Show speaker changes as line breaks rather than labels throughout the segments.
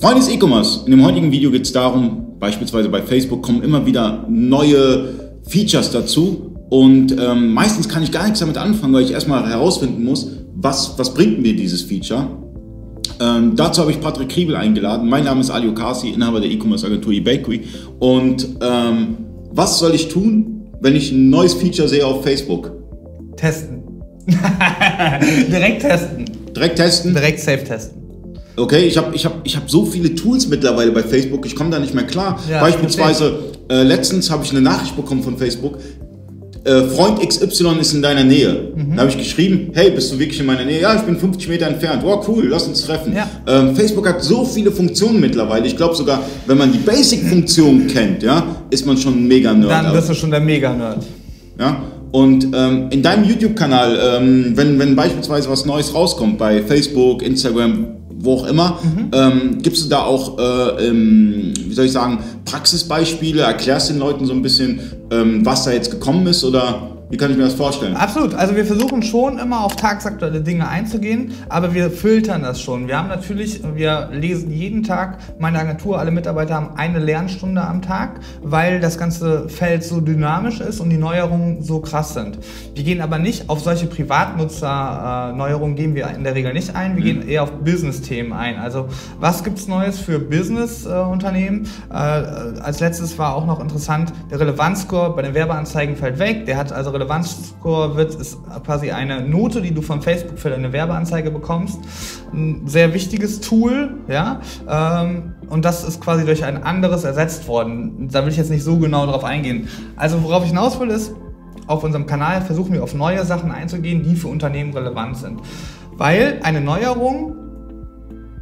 Freunde des E-Commerce, in dem heutigen Video geht es darum, beispielsweise bei Facebook kommen immer wieder neue Features dazu und ähm, meistens kann ich gar nichts damit anfangen, weil ich erstmal herausfinden muss, was, was bringt mir dieses Feature. Ähm, dazu habe ich Patrick Kriebel eingeladen. Mein Name ist Ali Okasi, Inhaber der E-Commerce Agentur eBakery. Und ähm, was soll ich tun, wenn ich ein neues Feature sehe auf Facebook?
Testen. Direkt testen.
Direkt testen?
Direkt safe testen.
Okay, ich habe ich hab, ich hab so viele Tools mittlerweile bei Facebook, ich komme da nicht mehr klar. Ja, Beispielsweise, äh, letztens habe ich eine Nachricht bekommen von Facebook, äh, Freund XY ist in deiner Nähe. Mhm. Da habe ich geschrieben, hey, bist du wirklich in meiner Nähe? Ja, ich bin 50 Meter entfernt. Wow, cool, lass uns treffen. Ja. Ähm, Facebook hat so viele Funktionen mittlerweile. Ich glaube sogar, wenn man die Basic-Funktion kennt, ja, ist man schon ein Mega-Nerd.
Dann bist du schon der Mega-Nerd.
Ja, und ähm, in deinem YouTube-Kanal, ähm, wenn, wenn beispielsweise was Neues rauskommt bei Facebook, Instagram, wo auch immer. Mhm. Ähm, gibst du da auch, äh, ähm, wie soll ich sagen, Praxisbeispiele? Erklärst den Leuten so ein bisschen, ähm, was da jetzt gekommen ist oder wie kann ich mir das vorstellen?
Absolut. Also wir versuchen schon immer auf tagsaktuelle Dinge einzugehen, aber wir filtern das schon. Wir haben natürlich, wir lesen jeden Tag, meine Agentur, alle Mitarbeiter haben eine Lernstunde am Tag, weil das ganze Feld so dynamisch ist und die Neuerungen so krass sind. Wir gehen aber nicht auf solche Privatnutzer-Neuerungen gehen wir in der Regel nicht ein. Wir mhm. gehen eher auf Business-Themen ein. Also was gibt es Neues für Business-Unternehmen? Äh, als letztes war auch noch interessant, der Relevanzscore bei den Werbeanzeigen fällt weg. Der hat also Relevanzscore wird, ist quasi eine Note, die du von Facebook für deine Werbeanzeige bekommst. Ein sehr wichtiges Tool, ja. Ähm, und das ist quasi durch ein anderes ersetzt worden. Da will ich jetzt nicht so genau drauf eingehen. Also worauf ich hinaus will ist, auf unserem Kanal versuchen wir auf neue Sachen einzugehen, die für Unternehmen relevant sind. Weil eine Neuerung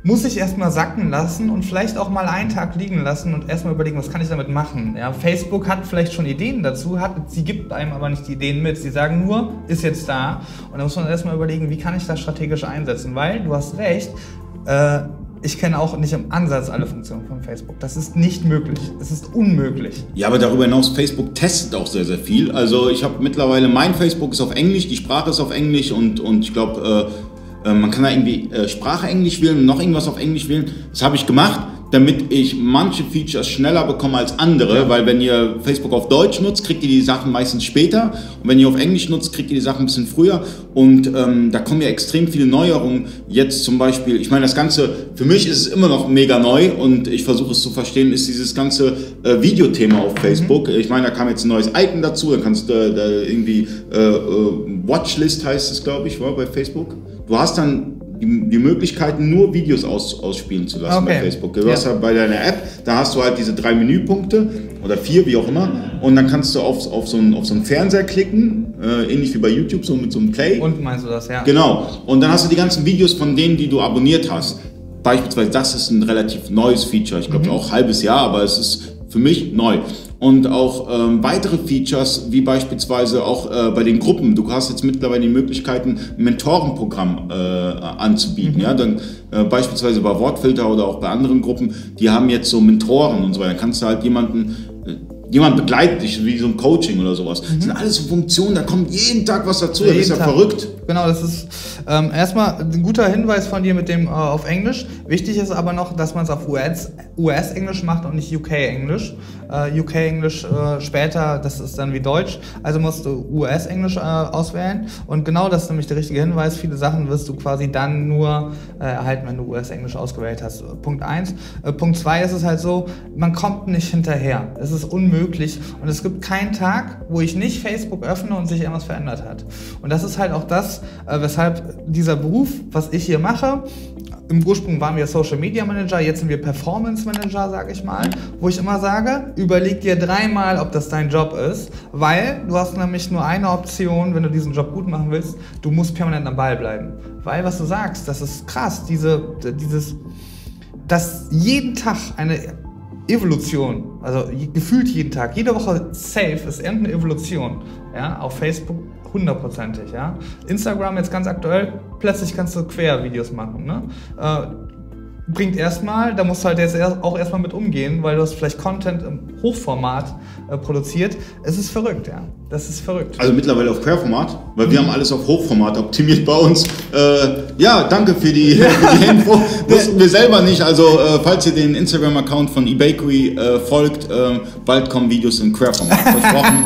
muss ich erstmal sacken lassen und vielleicht auch mal einen Tag liegen lassen und erstmal überlegen, was kann ich damit machen. Ja, Facebook hat vielleicht schon Ideen dazu, hat, sie gibt einem aber nicht die Ideen mit. Sie sagen nur, ist jetzt da. Und da muss man erstmal überlegen, wie kann ich das strategisch einsetzen? Weil, du hast recht, äh, ich kenne auch nicht im Ansatz alle Funktionen von Facebook. Das ist nicht möglich. Es ist unmöglich.
Ja, aber darüber hinaus, Facebook testet auch sehr, sehr viel. Also ich habe mittlerweile, mein Facebook ist auf Englisch, die Sprache ist auf Englisch und, und ich glaube, äh, man kann da irgendwie äh, Sprache Englisch wählen, noch irgendwas auf Englisch wählen. Das habe ich gemacht, damit ich manche Features schneller bekomme als andere, ja. weil wenn ihr Facebook auf Deutsch nutzt, kriegt ihr die Sachen meistens später und wenn ihr auf Englisch nutzt, kriegt ihr die Sachen ein bisschen früher und ähm, da kommen ja extrem viele Neuerungen. Jetzt zum Beispiel, ich meine, das Ganze, für mich ist es immer noch mega neu und ich versuche es zu verstehen, ist dieses ganze äh, Videothema auf Facebook. Mhm. Ich meine, da kam jetzt ein neues Icon dazu, dann kannst du äh, da irgendwie äh, äh Watchlist heißt es, glaube ich, war bei Facebook du hast dann die, die Möglichkeiten, nur Videos aus, ausspielen zu lassen okay. bei Facebook. Du hast ja. bei deiner App, da hast du halt diese drei Menüpunkte oder vier, wie auch immer, und dann kannst du auf, auf, so, einen, auf so einen Fernseher klicken, äh, ähnlich wie bei YouTube, so mit so einem Play.
Und meinst du das, ja?
Genau. Und dann hast du die ganzen Videos von denen, die du abonniert hast. Beispielsweise, das ist ein relativ neues Feature, ich glaube mhm. auch ein halbes Jahr, aber es ist für mich neu. Und auch ähm, weitere Features, wie beispielsweise auch äh, bei den Gruppen. Du hast jetzt mittlerweile die Möglichkeiten, ein Mentorenprogramm äh, anzubieten. Mhm. Ja? Dann, äh, beispielsweise bei Wortfilter oder auch bei anderen Gruppen, die haben jetzt so Mentoren und so weiter. Dann kannst du halt jemanden jemand begleitet dich, wie so ein Coaching oder sowas. Mhm. Das sind alles so Funktionen, da kommt jeden Tag was dazu, jeden das ist ja Tag. verrückt.
Genau, das ist ähm, erstmal ein guter Hinweis von dir mit dem äh, auf Englisch. Wichtig ist aber noch, dass man es auf US-Englisch US macht und nicht UK-Englisch. Äh, UK-Englisch äh, später, das ist dann wie Deutsch, also musst du US-Englisch äh, auswählen. Und genau das ist nämlich der richtige Hinweis. Viele Sachen wirst du quasi dann nur äh, erhalten, wenn du US-Englisch ausgewählt hast. Punkt 1. Äh, Punkt 2 ist es halt so, man kommt nicht hinterher. Es ist unmöglich möglich. Und es gibt keinen Tag, wo ich nicht Facebook öffne und sich irgendwas verändert hat. Und das ist halt auch das, äh, weshalb dieser Beruf, was ich hier mache, im Ursprung waren wir Social Media Manager, jetzt sind wir Performance Manager, sage ich mal, wo ich immer sage, überleg dir dreimal, ob das dein Job ist, weil du hast nämlich nur eine Option, wenn du diesen Job gut machen willst, du musst permanent am Ball bleiben. Weil was du sagst, das ist krass, diese, dieses, dass jeden Tag eine Evolution, also gefühlt jeden Tag, jede Woche safe ist irgendeine Evolution. Ja, auf Facebook hundertprozentig. Ja. Instagram jetzt ganz aktuell, plötzlich kannst du Quervideos machen. Ne? Äh, bringt erstmal, da musst du halt jetzt auch erstmal mit umgehen, weil du hast vielleicht Content im Hochformat äh, produziert. Es ist verrückt, ja. Das ist verrückt.
Also mittlerweile auf Querformat, weil wir haben alles auf Hochformat optimiert bei uns. Äh, ja, danke für die, für die Info. Wussten wir selber nicht. Also äh, falls ihr den Instagram-Account von eBakery äh, folgt, äh, bald kommen Videos in Querformat. Versprochen.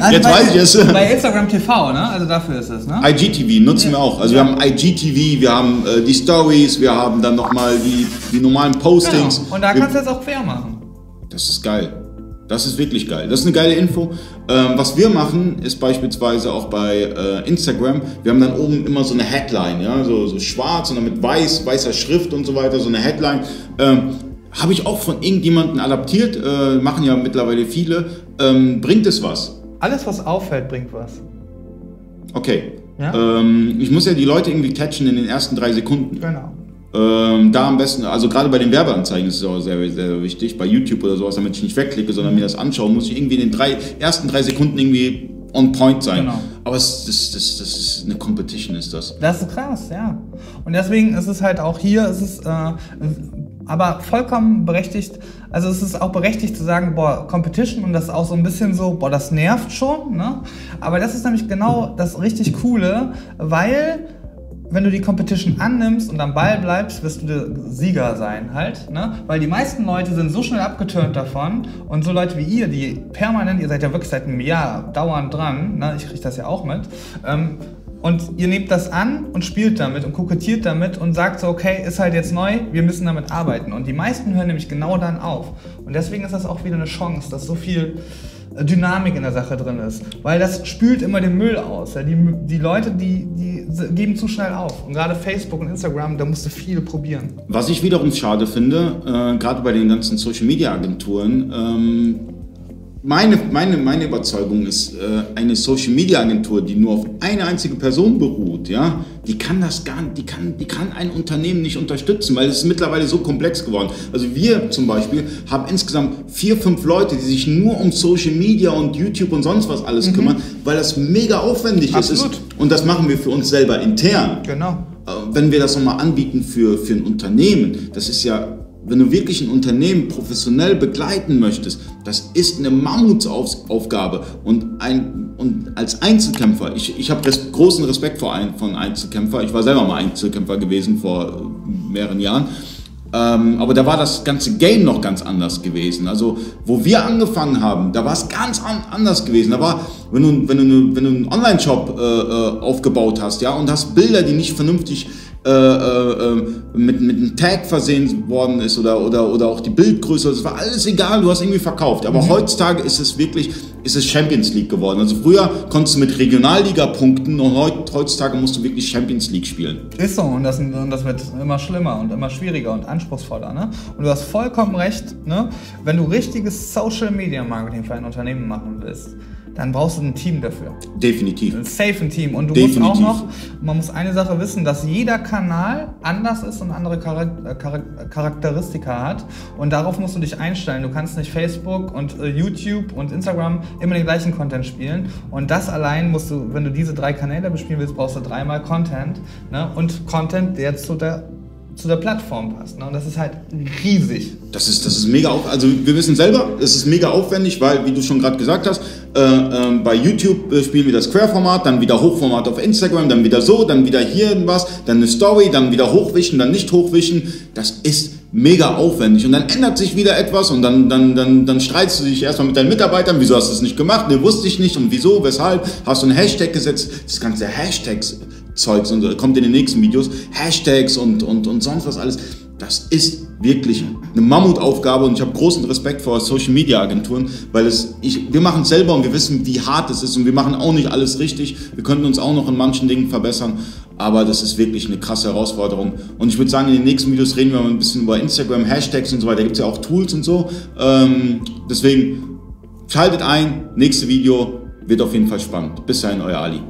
Also
Jetzt
bei,
weiß ich es.
Bei Instagram TV, ne? Also dafür ist es, ne?
IGTV nutzen wir auch. Also wir haben IGTV, wir haben äh, die Stories, wir haben dann nochmal die, die normalen Postings.
Genau. Und da kannst du jetzt auch quer machen.
Das ist geil. Das ist wirklich geil. Das ist eine geile Info. Ähm, was wir machen, ist beispielsweise auch bei äh, Instagram, wir haben dann oben immer so eine Headline, ja, so, so schwarz und dann mit weiß, weißer Schrift und so weiter, so eine Headline. Ähm, Habe ich auch von irgendjemandem adaptiert, äh, machen ja mittlerweile viele. Ähm, bringt es was?
Alles, was auffällt, bringt was.
Okay.
Ja?
Ähm, ich muss ja die Leute irgendwie catchen in den ersten drei Sekunden.
Genau.
Ähm, da am besten, also gerade bei den Werbeanzeigen ist es auch sehr, sehr wichtig, bei YouTube oder sowas, damit ich nicht wegklicke, sondern mir das anschaue, muss ich irgendwie in den drei, ersten drei Sekunden irgendwie on point sein.
Genau.
Aber es, das, das, das ist eine Competition, ist das.
Das ist krass, ja. Und deswegen ist es halt auch hier, ist es äh, aber vollkommen berechtigt, also es ist auch berechtigt zu sagen, boah, Competition und das ist auch so ein bisschen so, boah, das nervt schon, ne? Aber das ist nämlich genau das richtig Coole, weil wenn du die Competition annimmst und am Ball bleibst, wirst du der Sieger sein halt, ne? Weil die meisten Leute sind so schnell abgeturnt davon und so Leute wie ihr, die permanent, ihr seid ja wirklich seit einem Jahr dauernd dran, ne? Ich kriege das ja auch mit, ähm, und ihr nehmt das an und spielt damit und kokettiert damit und sagt so, okay, ist halt jetzt neu, wir müssen damit arbeiten. Und die meisten hören nämlich genau dann auf. Und deswegen ist das auch wieder eine Chance, dass so viel Dynamik in der Sache drin ist. Weil das spült immer den Müll aus. Ja? Die, die Leute, die, die geben zu schnell auf. Und gerade Facebook und Instagram, da musst du viel probieren.
Was ich wiederum schade finde, äh, gerade bei den ganzen Social Media Agenturen, ähm, meine, meine, meine Überzeugung ist, äh, eine Social Media Agentur, die nur auf eine einzige Person beruht, ja, die kann das gar nicht, die kann, die kann ein Unternehmen nicht unterstützen, weil es ist mittlerweile so komplex geworden. Also wir zum Beispiel haben insgesamt vier, fünf Leute, die sich nur um Social Media und YouTube und sonst was alles kümmern, weil das mega aufwendig
Absolut.
ist. Und das machen wir für uns selber intern.
Genau.
Äh, wenn wir das nochmal anbieten für, für ein Unternehmen, das ist ja, wenn du wirklich ein Unternehmen professionell begleiten möchtest, das ist eine Mammutsaufgabe. Und, ein, und als Einzelkämpfer, ich, ich habe res großen Respekt vor ein, von Einzelkämpfer, ich war selber mal Einzelkämpfer gewesen vor mehreren Jahren. Ähm, aber da war das ganze Game noch ganz anders gewesen. Also, wo wir angefangen haben, da war es ganz an, anders gewesen. Da war, wenn du, wenn du, wenn du einen Online-Shop äh, äh, aufgebaut hast, ja, und hast Bilder, die nicht vernünftig äh, äh, mit, mit einem Tag versehen worden ist oder, oder, oder auch die Bildgröße, das war alles egal, du hast irgendwie verkauft. Aber heutzutage ist es wirklich, ist es Champions League geworden. Also früher konntest du mit Regionalliga punkten und heut, heutzutage musst du wirklich Champions League spielen.
Ist so und das, und das wird immer schlimmer und immer schwieriger und anspruchsvoller. Ne? Und du hast vollkommen recht, ne? wenn du richtiges Social Media Marketing für ein Unternehmen machen willst, dann brauchst du ein Team dafür.
Definitiv.
Ein safe Team. Und du
Definitiv.
musst auch noch, man muss eine Sache wissen, dass jeder Kanal anders ist und andere äh, Charak Charakteristika hat. Und darauf musst du dich einstellen. Du kannst nicht Facebook und äh, YouTube und Instagram immer den gleichen Content spielen. Und das allein musst du, wenn du diese drei Kanäle bespielen willst, brauchst du dreimal Content. Ne? Und Content, der zu der zu der Plattform passt. Ne? Und das ist halt riesig.
Das ist, das ist mega auf, also wir wissen selber, es ist mega aufwendig, weil, wie du schon gerade gesagt hast, äh, äh, bei YouTube äh, spielen wir das Querformat, dann wieder Hochformat auf Instagram, dann wieder so, dann wieder hier was, dann eine Story, dann wieder hochwischen, dann nicht hochwischen. Das ist mega aufwendig. Und dann ändert sich wieder etwas und dann, dann, dann, dann streitst du dich erstmal mit deinen Mitarbeitern, wieso hast du es nicht gemacht, ne, wusste ich nicht und wieso, weshalb, hast du einen Hashtag gesetzt, das ganze Hashtags Zeugs und kommt in den nächsten Videos, Hashtags und, und, und sonst was alles. Das ist wirklich eine Mammutaufgabe und ich habe großen Respekt vor Social Media Agenturen, weil es, ich, wir machen es selber und wir wissen, wie hart es ist und wir machen auch nicht alles richtig. Wir könnten uns auch noch in manchen Dingen verbessern, aber das ist wirklich eine krasse Herausforderung. Und ich würde sagen, in den nächsten Videos reden wir mal ein bisschen über Instagram, Hashtags und so weiter. Da gibt es ja auch Tools und so. Ähm, deswegen schaltet ein, nächste Video wird auf jeden Fall spannend. Bis dahin, euer Ali.